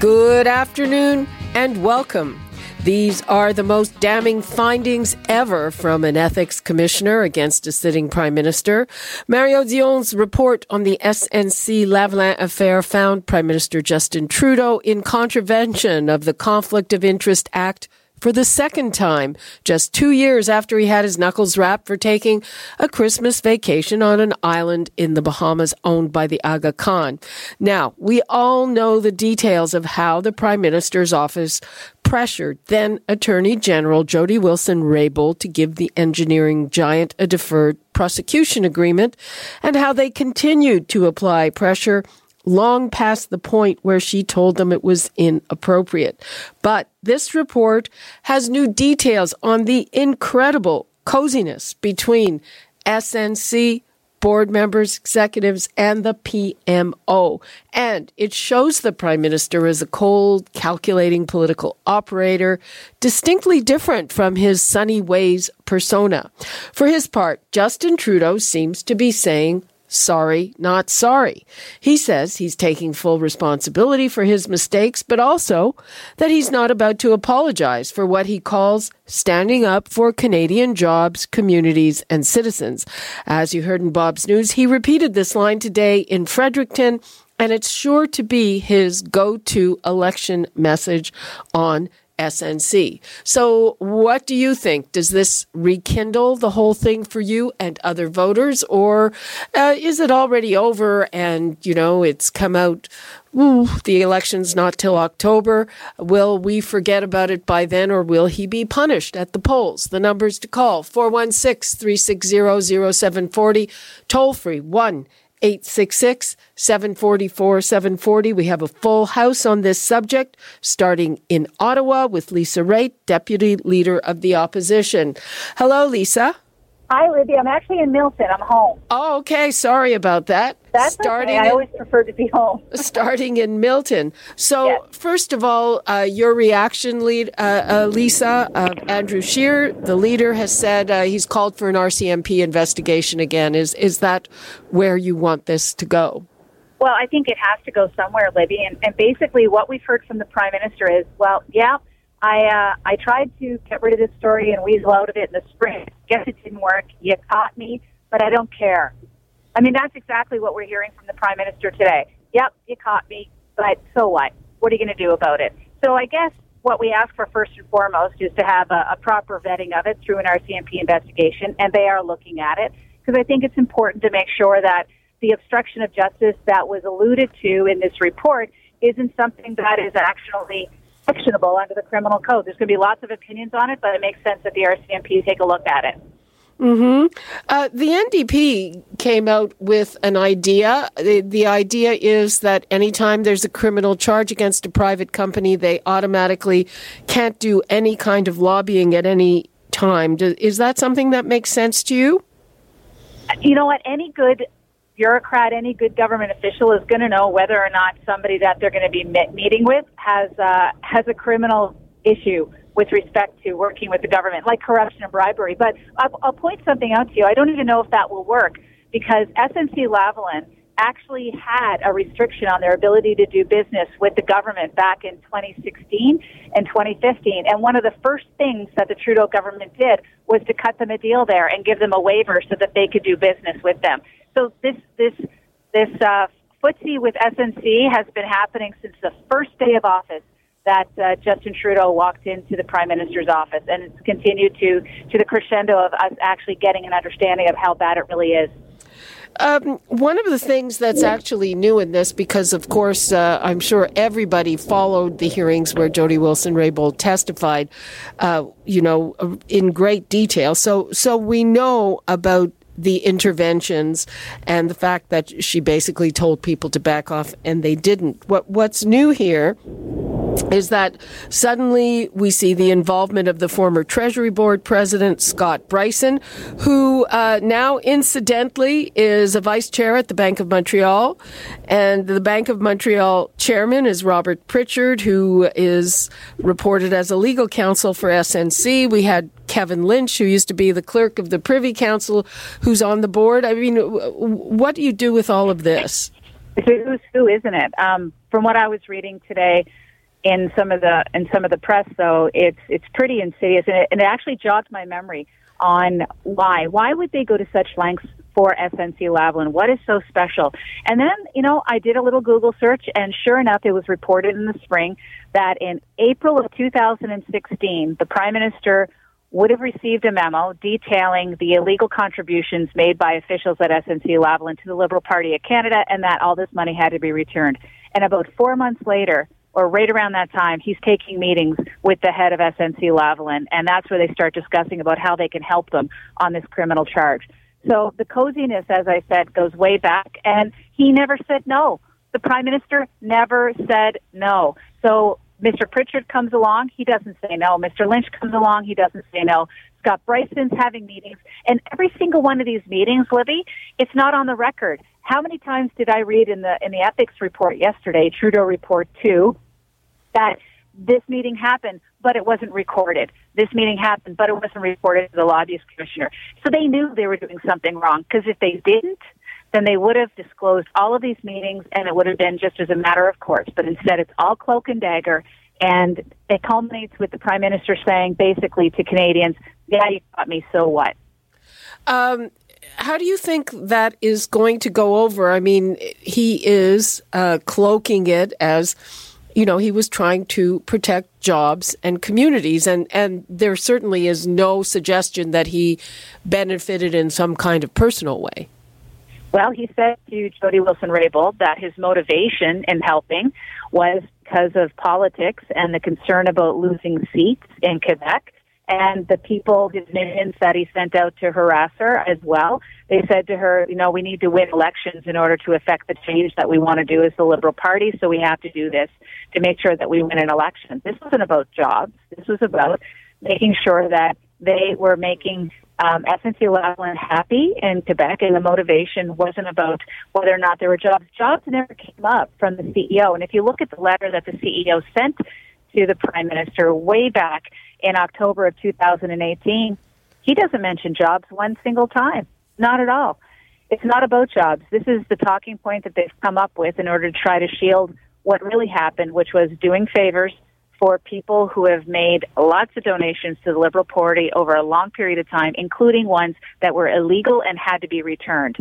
Good afternoon and welcome. These are the most damning findings ever from an ethics commissioner against a sitting prime minister. Mario Dion's report on the SNC Lavalin affair found Prime Minister Justin Trudeau in contravention of the Conflict of Interest Act for the second time, just two years after he had his knuckles rapped for taking a Christmas vacation on an island in the Bahamas owned by the Aga Khan. Now, we all know the details of how the Prime Minister's office pressured then Attorney General Jody Wilson Raybould to give the engineering giant a deferred prosecution agreement and how they continued to apply pressure long past the point where she told them it was inappropriate. But this report has new details on the incredible coziness between SNC board members, executives, and the PMO. And it shows the prime minister as a cold, calculating political operator, distinctly different from his sunny ways persona. For his part, Justin Trudeau seems to be saying, sorry, not sorry. He says he's taking full responsibility for his mistakes, but also that he's not about to apologize for what he calls standing up for Canadian jobs, communities, and citizens. As you heard in Bob's News, he repeated this line today in Fredericton, and it's sure to be his go to election message on SNC. So, what do you think? Does this rekindle the whole thing for you and other voters, or uh, is it already over and, you know, it's come out? Ooh, the election's not till October. Will we forget about it by then, or will he be punished at the polls? The numbers to call 416 360 0740, toll free 1 866 744 740. We have a full house on this subject, starting in Ottawa with Lisa Raitt, Deputy Leader of the Opposition. Hello, Lisa. Hi, Libby. I'm actually in Milton. I'm home. Oh, okay. Sorry about that. That's starting okay. I always prefer to be home. starting in Milton. So, yes. first of all, uh, your reaction, lead, uh, uh, Lisa. Uh, Andrew Scheer, the leader, has said uh, he's called for an RCMP investigation again. Is is that where you want this to go? Well, I think it has to go somewhere, Libby. And, and basically, what we've heard from the prime minister is, well, yeah I uh, I tried to get rid of this story and weasel out of it in the spring. Guess it didn't work. You caught me, but I don't care. I mean, that's exactly what we're hearing from the prime minister today. Yep, you caught me, but so what? What are you going to do about it? So I guess what we ask for first and foremost is to have a, a proper vetting of it through an RCMP investigation, and they are looking at it because I think it's important to make sure that the obstruction of justice that was alluded to in this report isn't something that is actually actionable under the criminal code. There's going to be lots of opinions on it, but it makes sense that the RCMP take a look at it. Hmm. Uh, the NDP came out with an idea. The, the idea is that anytime there's a criminal charge against a private company, they automatically can't do any kind of lobbying at any time. Is that something that makes sense to you? You know what? Any good bureaucrat, any good government official is going to know whether or not somebody that they're going to be meeting with has uh, has a criminal issue with respect to working with the government, like corruption and bribery. But I'll, I'll point something out to you. I don't even know if that will work because SNC Lavalin actually had a restriction on their ability to do business with the government back in 2016 and 2015. And one of the first things that the Trudeau government did was to cut them a deal there and give them a waiver so that they could do business with them. So this this this uh, footsie with SNC has been happening since the first day of office that uh, Justin Trudeau walked into the Prime Minister's office, and it's continued to to the crescendo of us actually getting an understanding of how bad it really is. Um, one of the things that's actually new in this, because of course uh, I'm sure everybody followed the hearings where Jody Wilson Raybould testified, uh, you know, in great detail. So, so we know about the interventions and the fact that she basically told people to back off and they didn't. What what's new here is that suddenly we see the involvement of the former Treasury Board president, Scott Brison, who uh, now incidentally is a vice chair at the Bank of Montreal. And the Bank of Montreal chairman is Robert Pritchard, who is reported as a legal counsel for SNC. We had Kevin Lynch, who used to be the clerk of the Privy Council, who's on the board. I mean, what do you do with all of this? Who's who, isn't it? Um, from what I was reading today, in some of the in some of the press though it's it's pretty insidious and it, and it actually jogged my memory on why why would they go to such lengths for SNC Lavalin what is so special and then you know I did a little Google search and sure enough it was reported in the spring that in April of 2016 the prime minister would have received a memo detailing the illegal contributions made by officials at SNC Lavalin to the Liberal Party of Canada and that all this money had to be returned and about 4 months later or right around that time, he's taking meetings with the head of SNC Lavalin, and that's where they start discussing about how they can help them on this criminal charge. So the coziness, as I said, goes way back, and he never said no. The prime minister never said no. So Mr. Pritchard comes along, he doesn't say no. Mr. Lynch comes along, he doesn't say no. Scott Brison's having meetings, and every single one of these meetings, Libby, it's not on the record. How many times did I read in the in the ethics report yesterday, Trudeau report two, that this meeting happened, but it wasn't recorded. This meeting happened, but it wasn't reported to the lobbyist commissioner. So they knew they were doing something wrong because if they didn't, then they would have disclosed all of these meetings and it would have been just as a matter of course. But instead, it's all cloak and dagger. And it culminates with the prime minister saying basically to Canadians, yeah, you got me, so what? Um, how do you think that is going to go over? I mean, he is uh, cloaking it as you know, he was trying to protect jobs and communities. And, and there certainly is no suggestion that he benefited in some kind of personal way. Well, he said to Jody Wilson Raybould that his motivation in helping was because of politics and the concern about losing seats in Quebec and the people, his minions that he sent out to harass her as well. They said to her, you know, we need to win elections in order to affect the change that we want to do as the Liberal Party, so we have to do this to make sure that we win an election. This wasn't about jobs. This was about making sure that they were making um, SNC Lavalin happy in Quebec, and the motivation wasn't about whether or not there were jobs. Jobs never came up from the CEO. And if you look at the letter that the CEO sent to the Prime Minister way back in October of 2018, he doesn't mention jobs one single time. Not at all. It's not about jobs. This is the talking point that they've come up with in order to try to shield what really happened, which was doing favors for people who have made lots of donations to the Liberal Party over a long period of time, including ones that were illegal and had to be returned.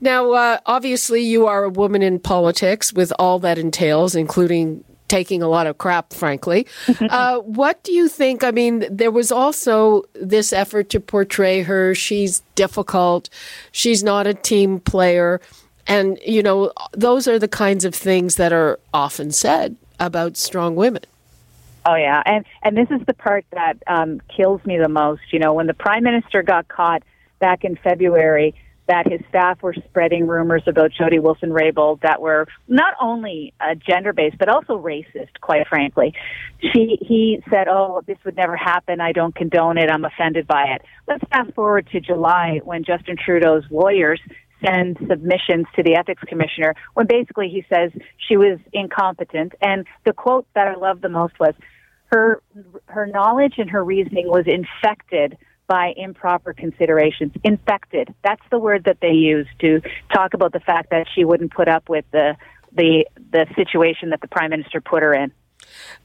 Now, uh, obviously, you are a woman in politics with all that entails, including taking a lot of crap, frankly. uh, what do you think? I mean, there was also this effort to portray her. She's difficult. She's not a team player. And, you know, those are the kinds of things that are often said about strong women. Oh yeah, and and this is the part that um, kills me the most. You know, when the prime minister got caught back in February that his staff were spreading rumors about Jody Wilson Raybould that were not only uh, gender based but also racist. Quite frankly, she he said, "Oh, this would never happen. I don't condone it. I'm offended by it." Let's fast forward to July when Justin Trudeau's lawyers send submissions to the ethics commissioner when basically he says she was incompetent and the quote that I love the most was her her knowledge and her reasoning was infected by improper considerations. Infected. That's the word that they use to talk about the fact that she wouldn't put up with the the the situation that the prime minister put her in.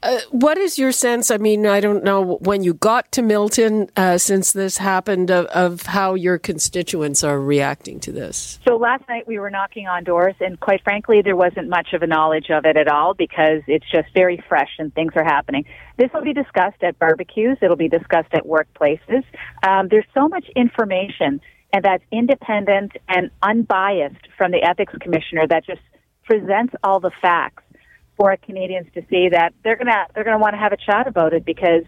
Uh, what is your sense? I mean, I don't know when you got to Milton uh, since this happened of, of, how your constituents are reacting to this. So last night we were knocking on doors, and quite frankly, there wasn't much of a knowledge of it at all because it's just very fresh and things are happening. This will be discussed at barbecues. It'll be discussed at workplaces. Um, there's so much information, and that's independent and unbiased from the ethics commissioner that just presents all the facts for Canadians to see that they're gonna they're gonna want to have a chat about it because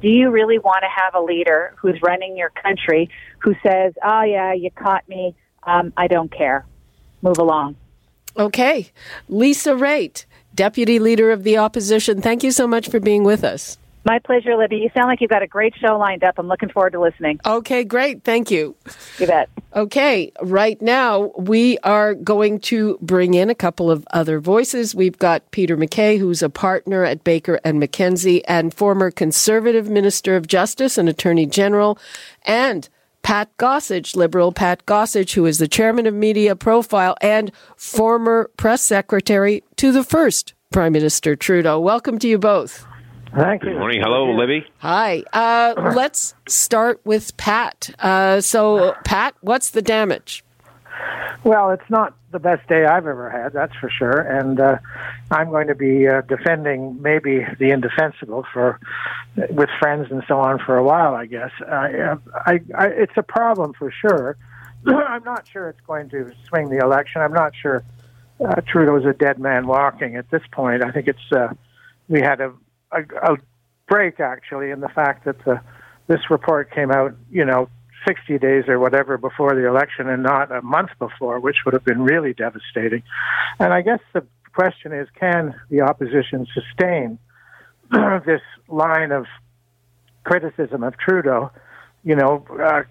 do you really want to have a leader who's running your country who says, "Oh yeah, you caught me. Um, I don't care. Move along." Okay, Lisa Raitt, Deputy Leader of the Opposition. Thank you so much for being with us. My pleasure, Libby. You sound like you've got a great show lined up. I'm looking forward to listening. Okay, great. Thank you. You bet. Okay, right now we are going to bring in a couple of other voices. We've got Peter MacKay, who's a partner at Baker and McKenzie and former conservative Minister of Justice and Attorney General, and Pat Gossage, Liberal Pat Gossage, who is the chairman of Media Profile and former press secretary to the first Prime Minister Trudeau. Welcome to you both. Thank you. Good morning. Hello, Libby. Hi. Uh, let's start with Pat. Uh, so, Pat, what's the damage? Well, it's not the best day I've ever had, that's for sure. And uh, I'm going to be uh, defending maybe the indefensible for with friends and so on for a while, I guess. Uh, I, I, it's a problem for sure. I'm not sure it's going to swing the election. I'm not sure uh, Trudeau's a dead man walking at this point. I think it's uh, we had a, a, a break actually in the fact that the, this report came out, you know, 60 days or whatever before the election and not a month before, which would have been really devastating. And I guess the question is can the opposition sustain this line of criticism of Trudeau? You know, uh,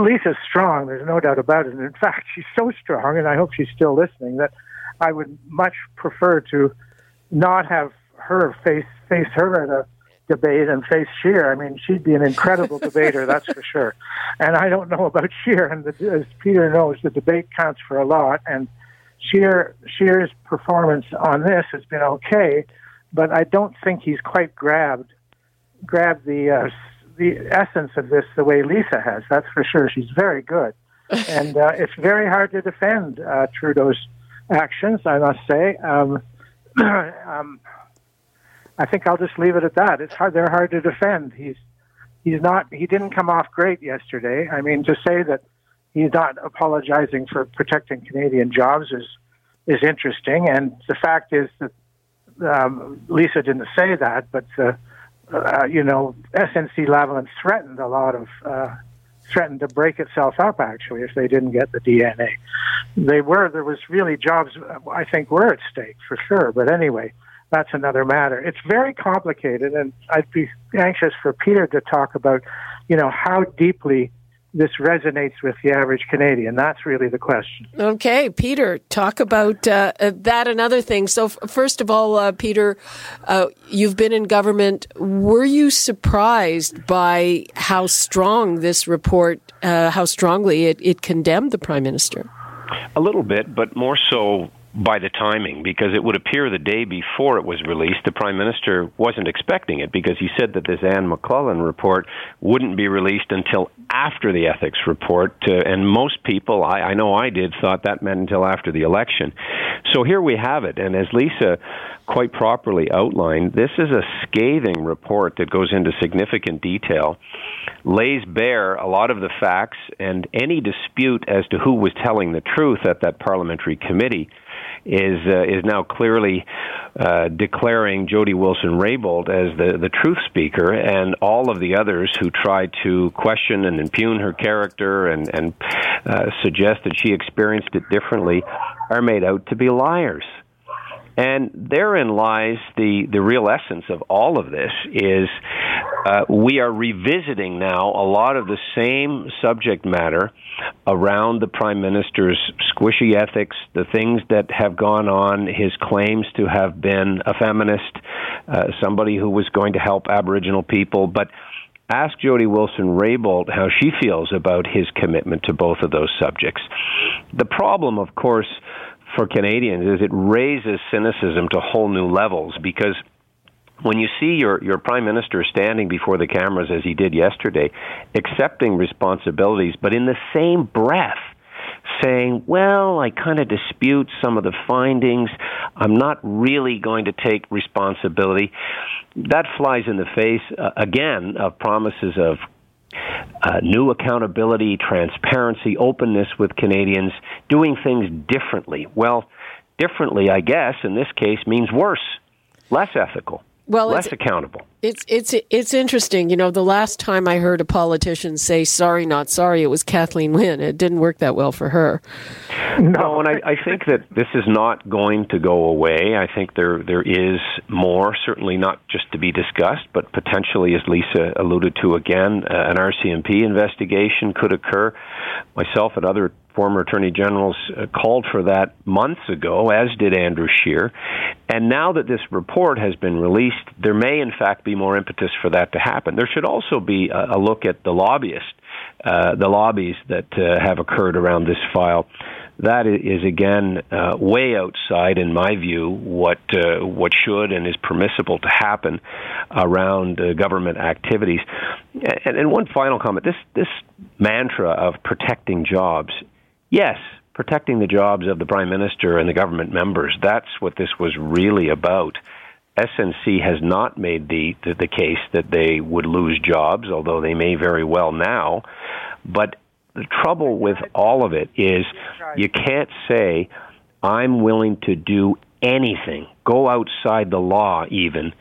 Lisa's strong, there's no doubt about it. And in fact, she's so strong, and I hope she's still listening, that I would much prefer to not have her face face her at a debate and face Scheer. I mean, she'd be an incredible debater, that's for sure. And I don't know about Scheer, and the, as Peter knows, the debate counts for a lot. And Scheer Scheer's performance on this has been okay, but I don't think he's quite grabbed grabbed the uh, the essence of this the way Lisa has. That's for sure. She's very good, and uh, it's very hard to defend uh, Trudeau's actions. I must say. Um, um, I think I'll just leave it at that. It's hard. They're hard to defend. He's he's not. He didn't come off great yesterday. I mean, to say that he's not apologizing for protecting Canadian jobs is is interesting. And the fact is that um, Lisa didn't say that, but uh, uh, you know, SNC Lavalin threatened a lot of. Uh, threatened to break itself up actually if they didn't get the DPA. They were there was really jobs I think were at stake for sure. But anyway, that's another matter. It's very complicated, and I'd be anxious for Peter to talk about, you know, how deeply this resonates with the average Canadian. That's really the question. Okay, Peter, talk about uh, uh that and other things. So, f- first of all, uh, Peter, uh, you've been in government. Were you surprised by how strong this report, uh, how strongly it, it condemned the Prime Minister? A little bit, but more so by the timing because it would appear the day before it was released, the Prime Minister wasn't expecting it because he said that this Anne McLellan report wouldn't be released until after the ethics report. Uh, and most people, I, I know I did, thought that meant until after the election. So here we have it. And as Lisa quite properly outlined, this is a scathing report that goes into significant detail, lays bare a lot of the facts, and any dispute as to who was telling the truth at that parliamentary committee is uh, is now clearly uh, declaring Jody Wilson Raybould as the the truth speaker, and all of the others who tried to question and impugn her character and and uh, suggest that she experienced it differently are made out to be liars. And therein lies the, the real essence of all of this is uh, we are revisiting now a lot of the same subject matter around the prime minister's squishy ethics, the things that have gone on, his claims to have been a feminist, uh, somebody who was going to help Aboriginal people, but ask Jody Wilson Raybould how she feels about his commitment to both of those subjects. The problem, of course, for Canadians is it raises cynicism to whole new levels because when you see your, your prime minister standing before the cameras as he did yesterday, accepting responsibilities, but in the same breath saying, well, I kind of dispute some of the findings. I'm not really going to take responsibility. That flies in the face, uh, again, of promises of uh, new accountability, transparency, openness with Canadians, doing things differently. Well, differently, I guess, in this case means worse, less ethical, well, less accountable. It's it's it's interesting. You know, the last time I heard a politician say "sorry, not sorry," it was Kathleen Wynne. It didn't work that well for her. No, and I, I think that this is not going to go away. I think there there is more, certainly not just to be discussed, but potentially, as Lisa alluded to again, uh, an RCMP investigation could occur. Myself and other former attorney generals uh, called for that months ago, as did Andrew Scheer. And now that this report has been released, there may in fact be more impetus for that to happen. There should also be a, a look at the lobbyists, uh, the lobbies that uh, have occurred around this file that is again uh, way outside, in my view, what uh, what should and is permissible to happen around uh, government activities. And, and, one final comment: this this mantra of protecting jobs Yes, protecting the jobs of the prime minister and the government members. That's what this was really about. SNC has not made the, the, the case that they would lose jobs, although they may very well now. But the trouble with all of it is you can't say, I'm willing to do anything, go outside the law even,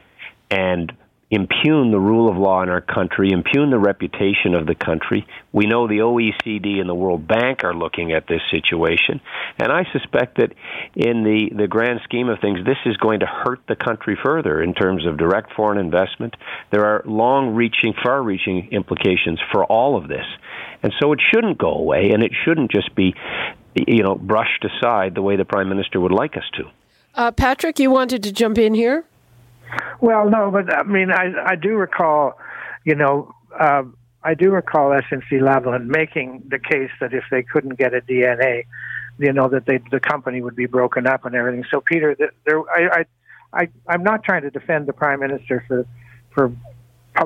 and impugn the rule of law in our country, impugn the reputation of the country. We know the OECD and the World Bank are looking at this situation, and I suspect that in the, the grand scheme of things, this is going to hurt the country further in terms of direct foreign investment. There are long reaching, far reaching implications for all of this. And so it shouldn't go away, and it shouldn't just be, you know, brushed aside the way the Prime Minister would like us to. Uh, Patrick, you wanted to jump in here? Well, no, but I mean, I I do recall, you know, uh, I do recall SNC Lavalin making the case that if they couldn't get a DPA, you know, that they the company would be broken up and everything. So, Peter, there, I, I, I, I'm not trying to defend the prime minister for for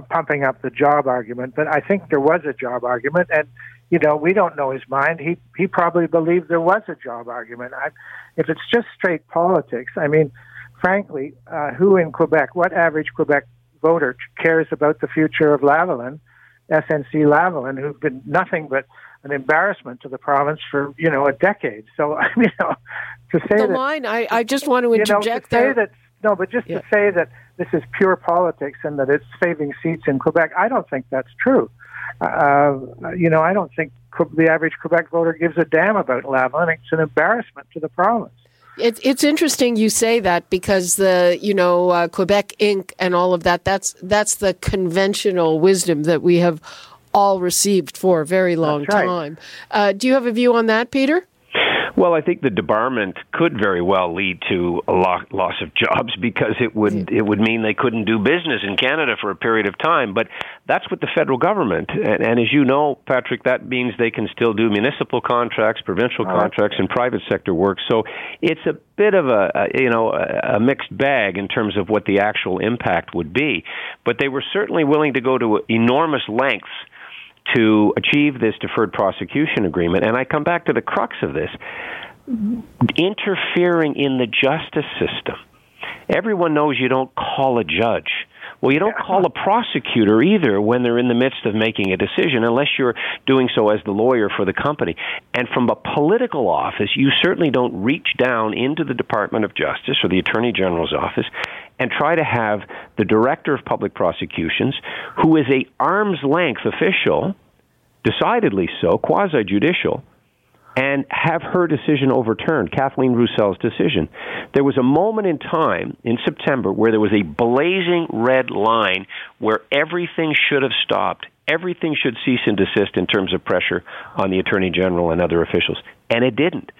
pumping up the job argument, but I think there was a job argument, and you know, we don't know his mind. He he probably believed there was a job argument. I, if it's just straight politics, I mean frankly, uh, who in Quebec, what average Quebec voter cares about the future of Lavalin, SNC Lavalin, who've been nothing but an embarrassment to the province for you know a decade. So you know, to say the that line, I, I just want to interject you know, to there. That, no, but just yeah. to say that this is pure politics and that it's saving seats in Quebec, I don't think that's true. Uh, you know, I don't think the average Quebec voter gives a damn about Lavalin. It's an embarrassment to the province. It, it's interesting you say that because the you know uh, Quebec Inc. and all of that that's that's the conventional wisdom that we have all received for a very long right. time. Uh, do you have a view on that, Peter? Well, I think the debarment could very well lead to a loss of jobs because it would it would mean they couldn't do business in Canada for a period of time. But that's what the federal government, and, and as you know, Patrick, that means they can still do municipal contracts, provincial contracts, and private sector work. So it's a bit of a, a you know a, a mixed bag in terms of what the actual impact would be. But they were certainly willing to go to enormous lengths to achieve this deferred prosecution agreement. And I come back to the crux of this interfering in the justice system. Everyone knows you don't call a judge. Well, you don't call a prosecutor either when they're in the midst of making a decision unless you're doing so as the lawyer for the company. And from a political office, you certainly don't reach down into the Department of Justice or the Attorney General's office and try to have the Director of Public Prosecutions, who is a arm's length official, decidedly so, quasi judicial, and have her decision overturned, Kathleen Roussel's decision. There was a moment in time in September where there was a blazing red line where everything should have stopped. Everything should cease and desist in terms of pressure on the Attorney General and other officials. And it didn't.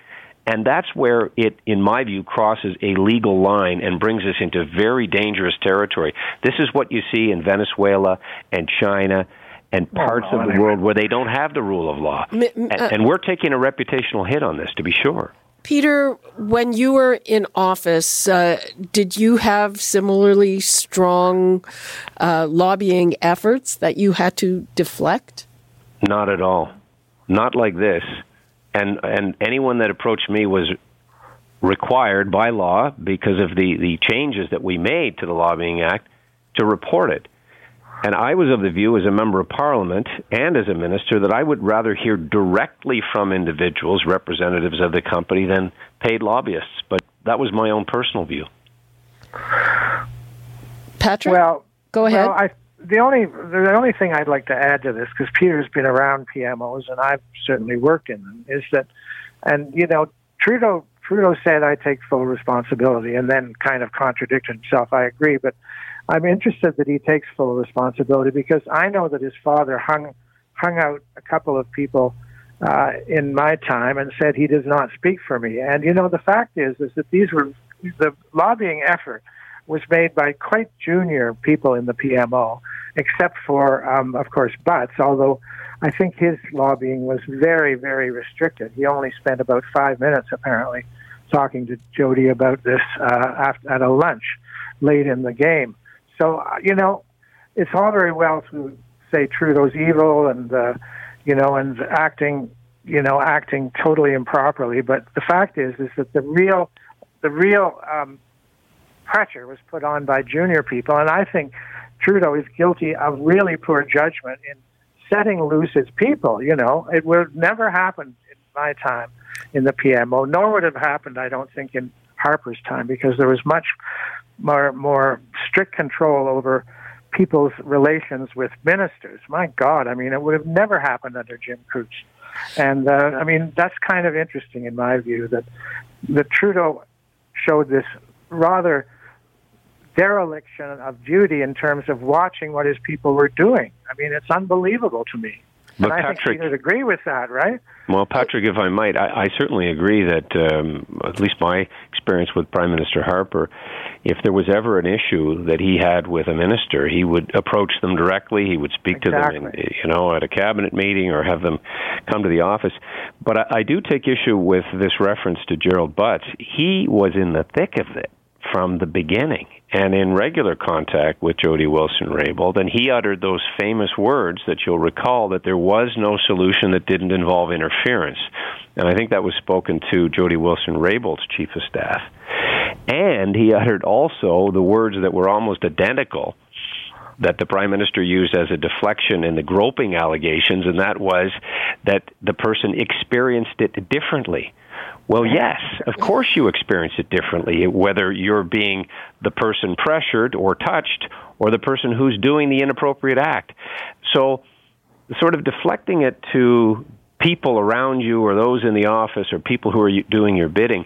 And that's where it, in my view, crosses a legal line and brings us into very dangerous territory. This is what you see in Venezuela and China and parts of the world where they don't have the rule of law. Uh, and we're taking a reputational hit on this, to be sure. Peter, when you were in office, uh, did you have similarly strong uh, lobbying efforts that you had to deflect? Not at all. Not like this and and anyone that approached me was required by law because of the the changes that we made to the lobbying act to report it. And I was of the view as a member of parliament and as a minister that I would rather hear directly from individuals, representatives of the company, than paid lobbyists. But that was my own personal view. Patrick? Well, Go ahead. Well, I, the only the only thing I'd like to add to this, because Peter's been around PMOs and I've certainly worked in them, is that, and you know, Trudeau Trudeau said I take full responsibility, and then kind of contradicted himself. I agree, but I'm interested that he takes full responsibility because I know that his father hung hung out a couple of people uh, in my time and said he does not speak for me. And you know, the fact is, is that these were the lobbying effort was made by quite junior people in the PMO, except for, um, of course, Butts. Although I think his lobbying was very, very restricted. He only spent about five minutes, apparently, talking to Jody about this uh, at a lunch late in the game. So, uh, you know, it's all very well to say Trudeau's evil and, uh, you know, and acting, you know, acting totally improperly. But the fact is, is that the real, the real um, pressure was put on by junior people, and I think Trudeau is guilty of really poor judgment in setting loose his people. You know, it would never happen in my time in the PMO, nor would it have happened, I don't think, in Harper's time, because there was much more more strict control over people's relations with ministers. My God, I mean, it would have never happened under Jim Coutts. And uh, I mean, that's kind of interesting in my view that that Trudeau showed this rather dereliction of duty in terms of watching what his people were doing. I mean, it's unbelievable to me. But and I Patrick, think you'd agree with that, right? Well, Patrick, if I might, I, I certainly agree that um, at least my experience with Prime Minister Harper, if there was ever an issue that he had with a minister, he would approach them directly. He would speak exactly. to them, in, you know, at a cabinet meeting or have them come to the office. But I, I do take issue with this reference to Gerald Butts. He was in the thick of it from the beginning and in regular contact with Jody Wilson Raybould, and he uttered those famous words that you'll recall that there was no solution that didn't involve interference. And I think that was spoken to Jody Wilson Raybould's chief of staff. And he uttered also the words that were almost identical that the prime minister used as a deflection in the groping allegations, and that was that the person experienced it differently. Well, yes, of course you experience it differently, whether you're being the person pressured or touched or the person who's doing the inappropriate act. So, sort of deflecting it to people around you or those in the office or people who are doing your bidding,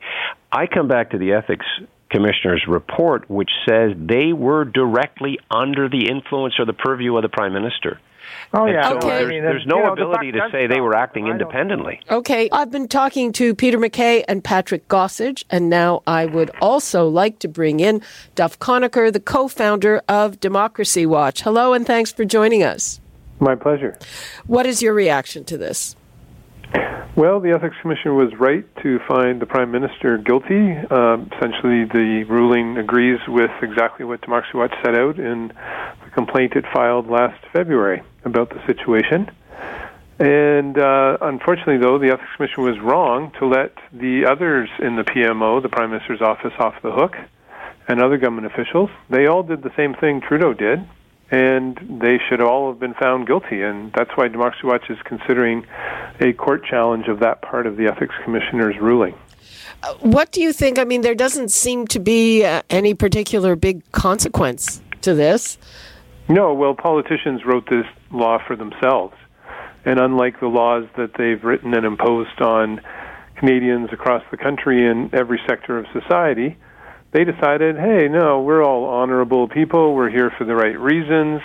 I come back to the ethics commissioner's report, which says they were directly under the influence or the purview of the prime minister. Oh yeah. So Okay. there's, I mean, there's you no know, ability buck to say they were acting independently. Okay, I've been talking to Peter MacKay and Patrick Gossage, and now I would also like to bring in Duff Conacher, the co founder of Democracy Watch. Hello, and thanks for joining us. My pleasure. What is your reaction to this? Well, the Ethics Commission was right to find the Prime Minister guilty. Um, essentially, the ruling agrees with exactly what Democracy Watch set out in the complaint it filed last February about the situation. And uh, unfortunately, though, the Ethics Commission was wrong to let the others in the PMO, the Prime Minister's office, off the hook, and other government officials. They all did the same thing Trudeau did, and they should all have been found guilty. And that's why Democracy Watch is considering a court challenge of that part of the Ethics Commissioner's ruling. What do you think? I mean, there doesn't seem to be uh, any particular big consequence to this. No, well, politicians wrote this law for themselves. And unlike the laws that they've written and imposed on Canadians across the country in every sector of society, they decided, hey, no, we're all honorable people. We're here for the right reasons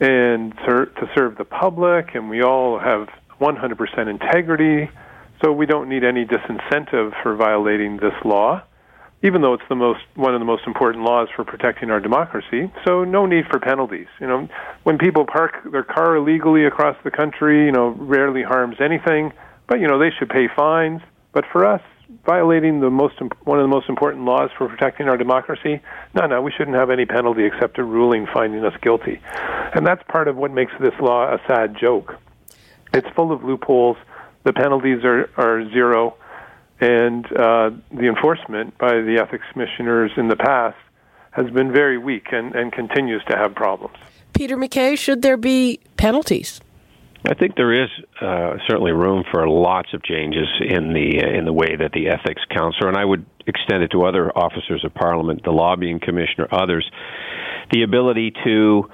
and to serve the public, and we all have 100% integrity. So we don't need any disincentive for violating this law, even though it's the most one of the most important laws for protecting our democracy. So no need for penalties. You know, when people park their car illegally across the country, you know, rarely harms anything, but you know they should pay fines. But for us, violating the most one of the most important laws for protecting our democracy, no, no, we shouldn't have any penalty except a ruling finding us guilty, and that's part of what makes this law a sad joke. It's full of loopholes. The penalties are, are zero, and uh, the enforcement by the ethics commissioners in the past has been very weak and, and continues to have problems. Peter MacKay, should there be penalties? I think there is uh, certainly room for lots of changes in the uh, in the way that the ethics counselor, and I would extend it to other officers of parliament, the lobbying commissioner, others, the ability to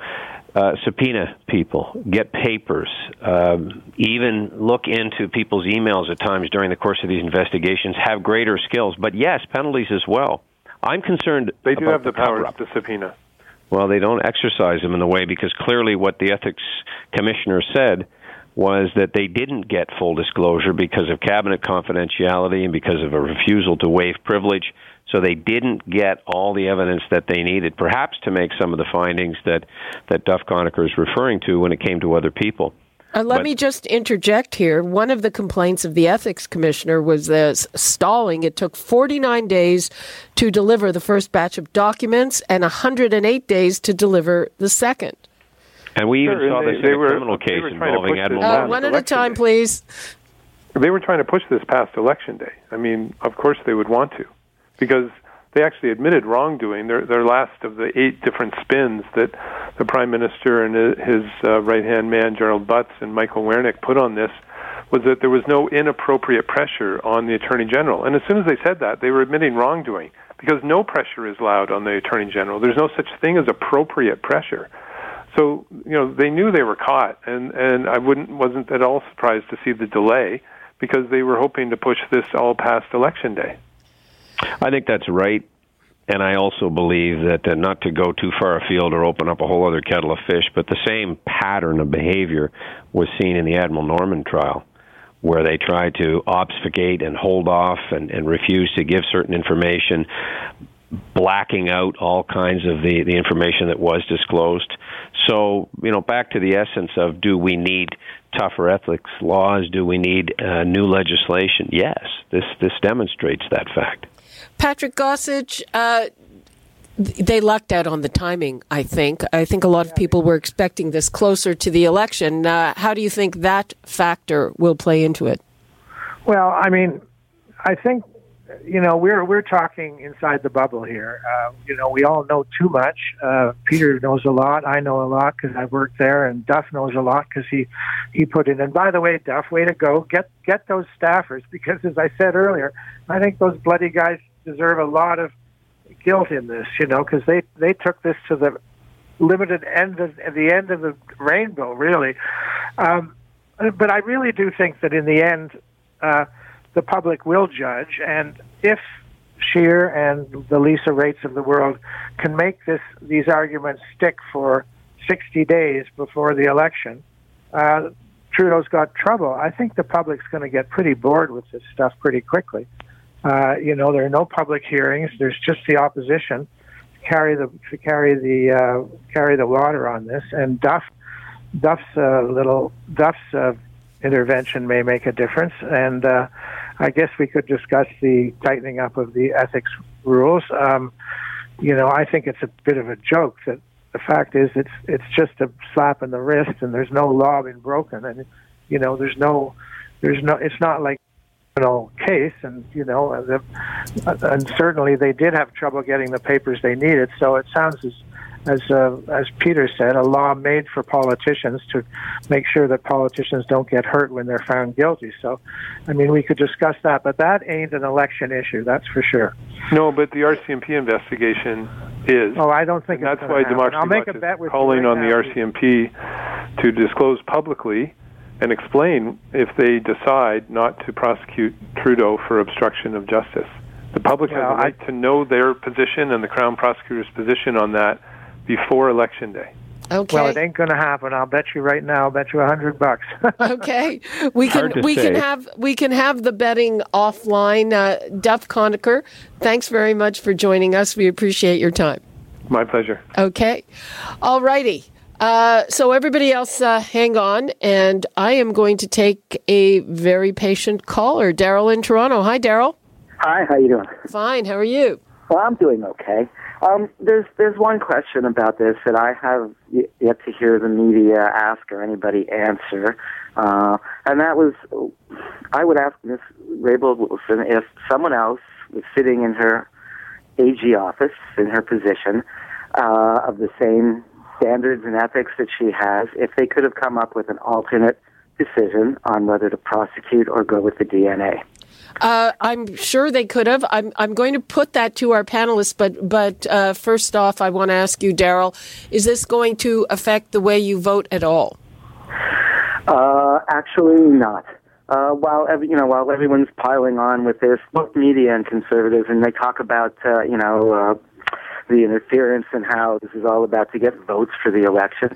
uh, subpoena people, get papers, um, even look into people's emails at times during the course of these investigations, have greater skills. But yes, penalties as well. I'm concerned. They do have the, the powers to subpoena. Well, they don't exercise them in the way because clearly what the ethics commissioner said was that they didn't get full disclosure because of cabinet confidentiality and because of a refusal to waive privilege. So they didn't get all the evidence that they needed, perhaps to make some of the findings that, that Duff Conacher is referring to when it came to other people. Uh, let but, me just interject here. One of the complaints of the ethics commissioner was the stalling. It took 49 days to deliver the first batch of documents and 108 days to deliver the second. And we even sure, saw this they, in a were, criminal case involving Admiral. Uh, one at a time, day. please. They were trying to push this past election day. I mean, of course they would want to, because they actually admitted wrongdoing. Their their last of the eight different spins that the prime minister and his uh, right hand man Gerald Butts and Michael Wernick put on this was that there was no inappropriate pressure on the attorney general. And as soon as they said that, they were admitting wrongdoing because no pressure is allowed on the attorney general. There's no such thing as appropriate pressure. So you know they knew they were caught, and and I wouldn't wasn't at all surprised to see the delay because they were hoping to push this all past election day. I think that's right. And I also believe that uh, not to go too far afield or open up a whole other kettle of fish, but the same pattern of behavior was seen in the Admiral Norman trial, where they tried to obfuscate and hold off and, and refuse to give certain information, blacking out all kinds of the, the information that was disclosed. So, you know, back to the essence of do we need tougher ethics laws? Do we need uh, new legislation? Yes, this this demonstrates that fact. Patrick Gossage, uh, they lucked out on the timing. I think. I think a lot of people were expecting this closer to the election. Uh, how do you think that factor will play into it? Well, I mean, I think you know, we're we're talking inside the bubble here. Uh, you know, we all know too much. Uh, Peter knows a lot. I know a lot because I've worked there, and Duff knows a lot because he he put in. And by the way, Duff, way to go! Get get those staffers because, as I said earlier, I think those bloody guys deserve a lot of guilt in this. You know, because they they took this to the limited end of the end of the rainbow, really. Um, but I really do think that in the end. Uh, the public will judge. And if Scheer and the Lisa Raitts of the world can make this these arguments stick for 60 days before the election, uh, Trudeau's got trouble. I think the public's going to get pretty bored with this stuff pretty quickly. Uh, you know, there are no public hearings. There's just the opposition to carry the to carry the uh, carry the water on this. And Duff Duff's uh, little Duff's uh, intervention may make a difference. And uh, I guess we could discuss the tightening up of the ethics rules. Um, you know, I think it's a bit of a joke that the fact is it's it's just a slap in the wrist, and there's no law being broken, and you know, there's no there's no it's not like criminal case, and you know, and certainly they did have trouble getting the papers they needed. So it sounds as as uh, as Peter said, a law made for politicians to make sure that politicians don't get hurt when they're found guilty. So, I mean, we could discuss that, but that ain't an election issue, that's for sure. No, but the RCMP investigation is. Oh, I don't think that's why happen. Democracy I'll make a bet with calling right on now. the RCMP to disclose publicly and explain if they decide not to prosecute Trudeau for obstruction of justice. The public well, has a right I, to know their position and the Crown prosecutor's position on that before election day. Okay. Well, it ain't going to happen. I'll bet you right now. I'll bet you a hundred bucks. okay, we can we say. can have we can have the betting offline. Uh, Duff Conacher, thanks very much for joining us. We appreciate your time. My pleasure. Okay, all righty. Uh, so everybody else, uh, hang on, and I am going to take a very patient caller, Daryl in Toronto. Hi, Daryl. Hi, how you doing? Fine. How are you? Well, I'm doing okay. Um, there's there's one question about this that I have yet to hear the media ask or anybody answer, uh, and that was I would ask Ms. Raybould Wilson if someone else was sitting in her AG office in her position uh, of the same standards and ethics that she has, if they could have come up with an alternate decision on whether to prosecute or go with the DPA. Uh, I'm sure they could have. I'm, I'm going to put that to our panelists, but but uh, first off, I want to ask you, Daryl, is this going to affect the way you vote at all? Uh, actually, not. Uh, while every, you know, while everyone's piling on with this, both media and conservatives, and they talk about uh, you know uh, the interference and how this is all about to get votes for the election.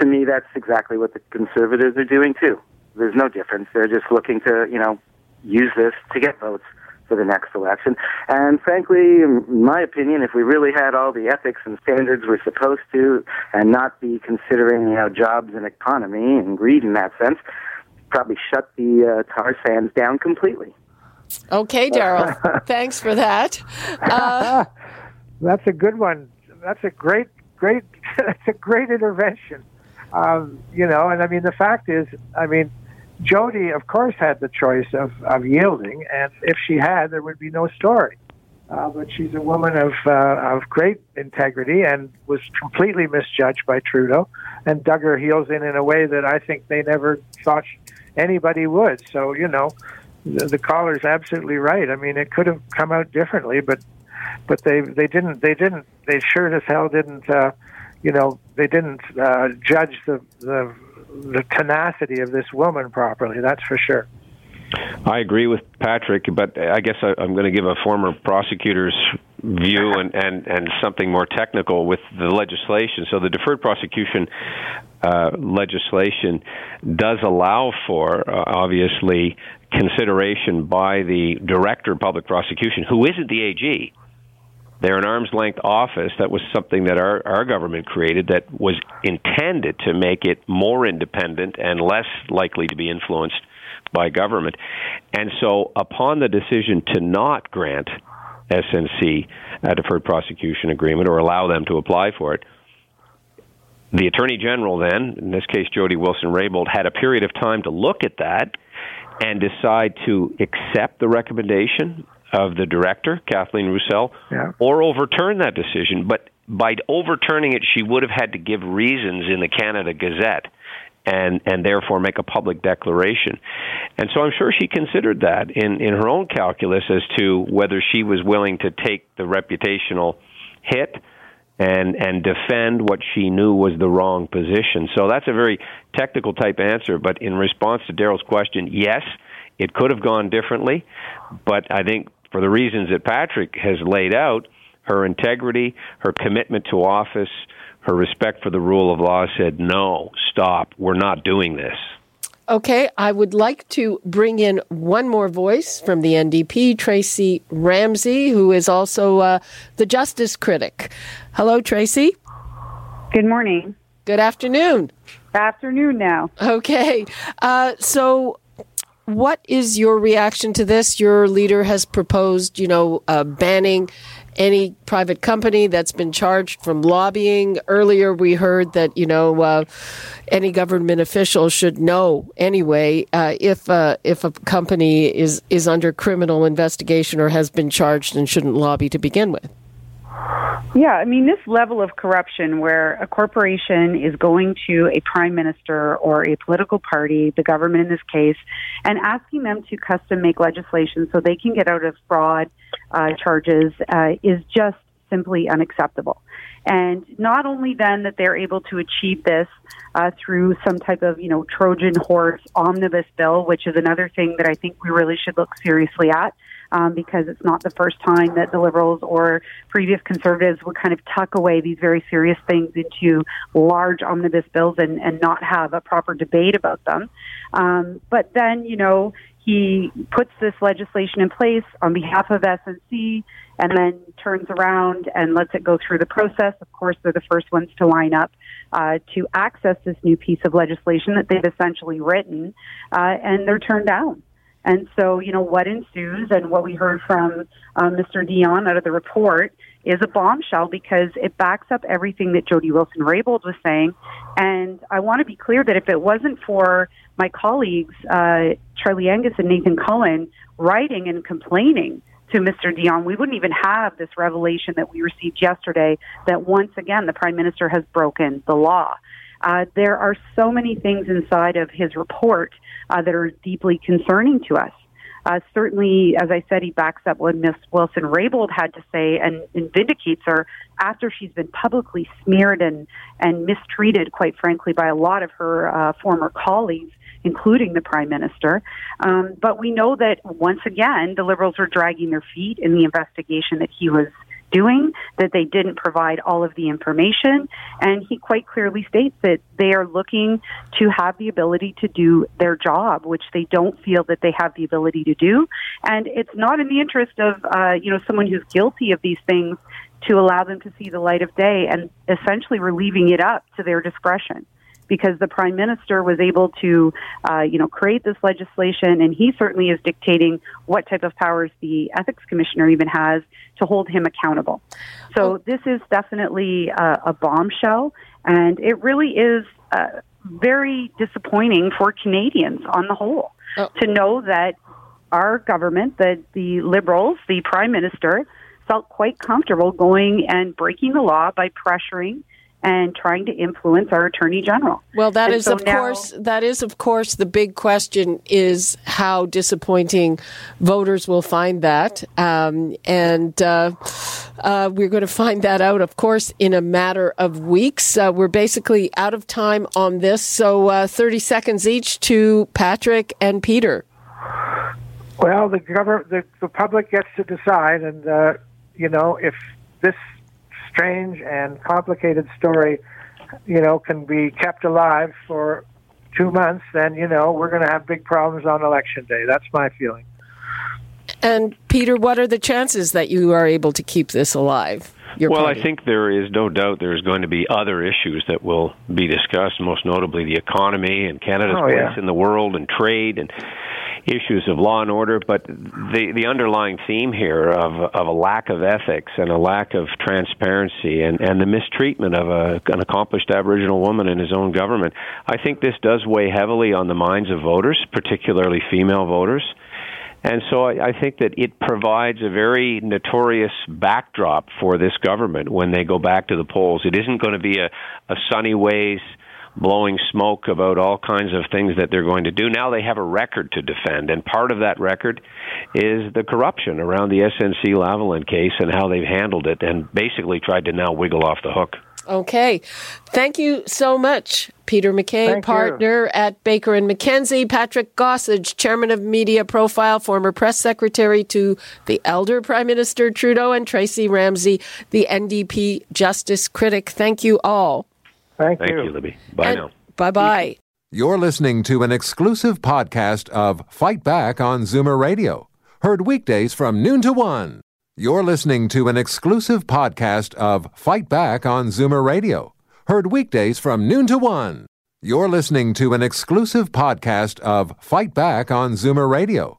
To me, that's exactly what the conservatives are doing too. There's no difference. They're just looking to you know use this to get votes for the next election. And frankly, in my opinion, if we really had all the ethics and standards we're supposed to, and not be considering you know jobs and economy and greed in that sense, probably shut the uh, tar sands down completely. Okay, Daryl. Thanks for that. Uh, That's a good one. That's a great, great. That's a great intervention. Um, you know, and I mean, the fact is, I mean, Jody, of course, had the choice of, of yielding, and if she had, there would be no story. Uh, but she's a woman of uh, of great integrity and was completely misjudged by Trudeau and dug her heels in in a way that I think they never thought anybody would. So you know, the, the caller's absolutely right. I mean, it could have come out differently, but but they they didn't they didn't they sure as hell didn't uh, you know they didn't uh, judge the the the tenacity of this woman properly. That's for sure. I agree with Patrick, but I guess I, I'm going to give a former prosecutor's view and, and, and something more technical with the legislation. So the deferred prosecution uh, legislation does allow for, uh, obviously, consideration by the director of public prosecution, who isn't the AG. They're an arm's length office. That was something that our, our government created that was intended to make it more independent and less likely to be influenced by government. And so, upon the decision to not grant SNC a deferred prosecution agreement or allow them to apply for it, the Attorney General, then, in this case Jody Wilson Raybould, had a period of time to look at that and decide to accept the recommendation of the director, Kathleen Roussel, yeah. or overturn that decision. But by overturning it, she would have had to give reasons in the Canada Gazette and and therefore make a public declaration. And so I'm sure she considered that in in her own calculus as to whether she was willing to take the reputational hit and and defend what she knew was the wrong position. So that's a very technical type answer, but in response to Daryl's question, yes, it could have gone differently, but I think for the reasons that Patrick has laid out, her integrity, her commitment to office, her respect for the rule of law said, no, stop, we're not doing this. Okay, I would like to bring in one more voice from the NDP, Tracey Ramsey, who is also uh, the justice critic. Hello, Tracey. Good morning. Good afternoon. Afternoon now. Okay, uh, so what is your reaction to this? Your leader has proposed, you know, uh, banning any private company that's been charged from lobbying. Earlier, we heard that you know uh, any government official should know anyway uh, if uh, if a company is is under criminal investigation or has been charged and shouldn't lobby to begin with. Yeah, I mean, this level of corruption where a corporation is going to a prime minister or a political party, the government in this case, and asking them to custom make legislation so they can get out of fraud uh, charges uh, is just simply unacceptable. And not only then that they're able to achieve this uh, through some type of, you know, Trojan horse omnibus bill, which is another thing that I think we really should look seriously at um, because it's not the first time that the Liberals or previous Conservatives would kind of tuck away these very serious things into large omnibus bills and, and not have a proper debate about them. Um, but then, you know, he puts this legislation in place on behalf of SNC and then turns around and lets it go through the process. Of course, they're the first ones to line up uh, to access this new piece of legislation that they've essentially written, uh, and they're turned down. And so, you know, what ensues and what we heard from um, Mr. Dion out of the report is a bombshell because it backs up everything that Jody Wilson Raybould was saying. And I want to be clear that if it wasn't for my colleagues, uh, Charlie Angus and Nathan Cullen, writing and complaining to Mr. Dion, we wouldn't even have this revelation that we received yesterday that once again the Prime Minister has broken the law. Uh, there are so many things inside of his report uh, that are deeply concerning to us. Uh, certainly, as I said, he backs up what Miss Wilson Raybould had to say and, and, vindicates her after she's been publicly smeared and, and mistreated, quite frankly, by a lot of her uh, former colleagues, including the Prime Minister. Um, but we know that once again, the Liberals are dragging their feet in the investigation that he was doing, that they didn't provide all of the information. And he quite clearly states that they are looking to have the ability to do their job, which they don't feel that they have the ability to do. And it's not in the interest of, uh, you know, someone who's guilty of these things to allow them to see the light of day and essentially we're leaving it up to their discretion because the prime minister was able to, uh, you know, create this legislation, and he certainly is dictating what type of powers the ethics commissioner even has to hold him accountable. So this is definitely a, a bombshell, and it really is uh, very disappointing for Canadians on the whole oh. to know that our government, that the Liberals, the prime minister, felt quite comfortable going and breaking the law by pressuring and trying to influence our attorney general. Well, that and is so of now, course that is of course the big question is how disappointing voters will find that, um, and uh, uh, we're going to find that out, of course, in a matter of weeks. Uh, we're basically out of time on this, so uh, thirty seconds each to Patrick and Peter. Well, the government, the, the public gets to decide, and uh, you know if this strange and complicated story, you know, can be kept alive for two months, then you know we're going to have big problems on election day. That's my feeling. And Peter, what are the chances that you are able to keep this alive? well, party? I think there is no doubt there is going to be other issues that will be discussed, most notably the economy and Canada's oh, place yeah. in the world and trade and issues of law and order, but the the underlying theme here of of a lack of ethics and a lack of transparency and and the mistreatment of a, an accomplished Aboriginal woman in his own government, I think this does weigh heavily on the minds of voters, particularly female voters. And so I, I think that it provides a very notorious backdrop for this government when they go back to the polls. It isn't going to be a, a sunny ways blowing smoke about all kinds of things that they're going to do. Now they have a record to defend, and part of that record is the corruption around the SNC Lavalin case and how they've handled it and basically tried to now wiggle off the hook. Okay. Thank you so much, Peter MacKay, Thank partner you. at Baker and McKenzie, Patrick Gossage, chairman of Media Profile, former press secretary to the elder Prime Minister Trudeau, and Tracey Ramsey, the NDP justice critic. Thank you all. Thank, Thank you. you, Libby. Bye and now. Bye bye. You're listening to an exclusive podcast of Fight Back on Zoomer Radio, heard weekdays from noon to one. You're listening to an exclusive podcast of Fight Back on Zoomer Radio, heard weekdays from noon to one. You're listening to an exclusive podcast of Fight Back on Zoomer Radio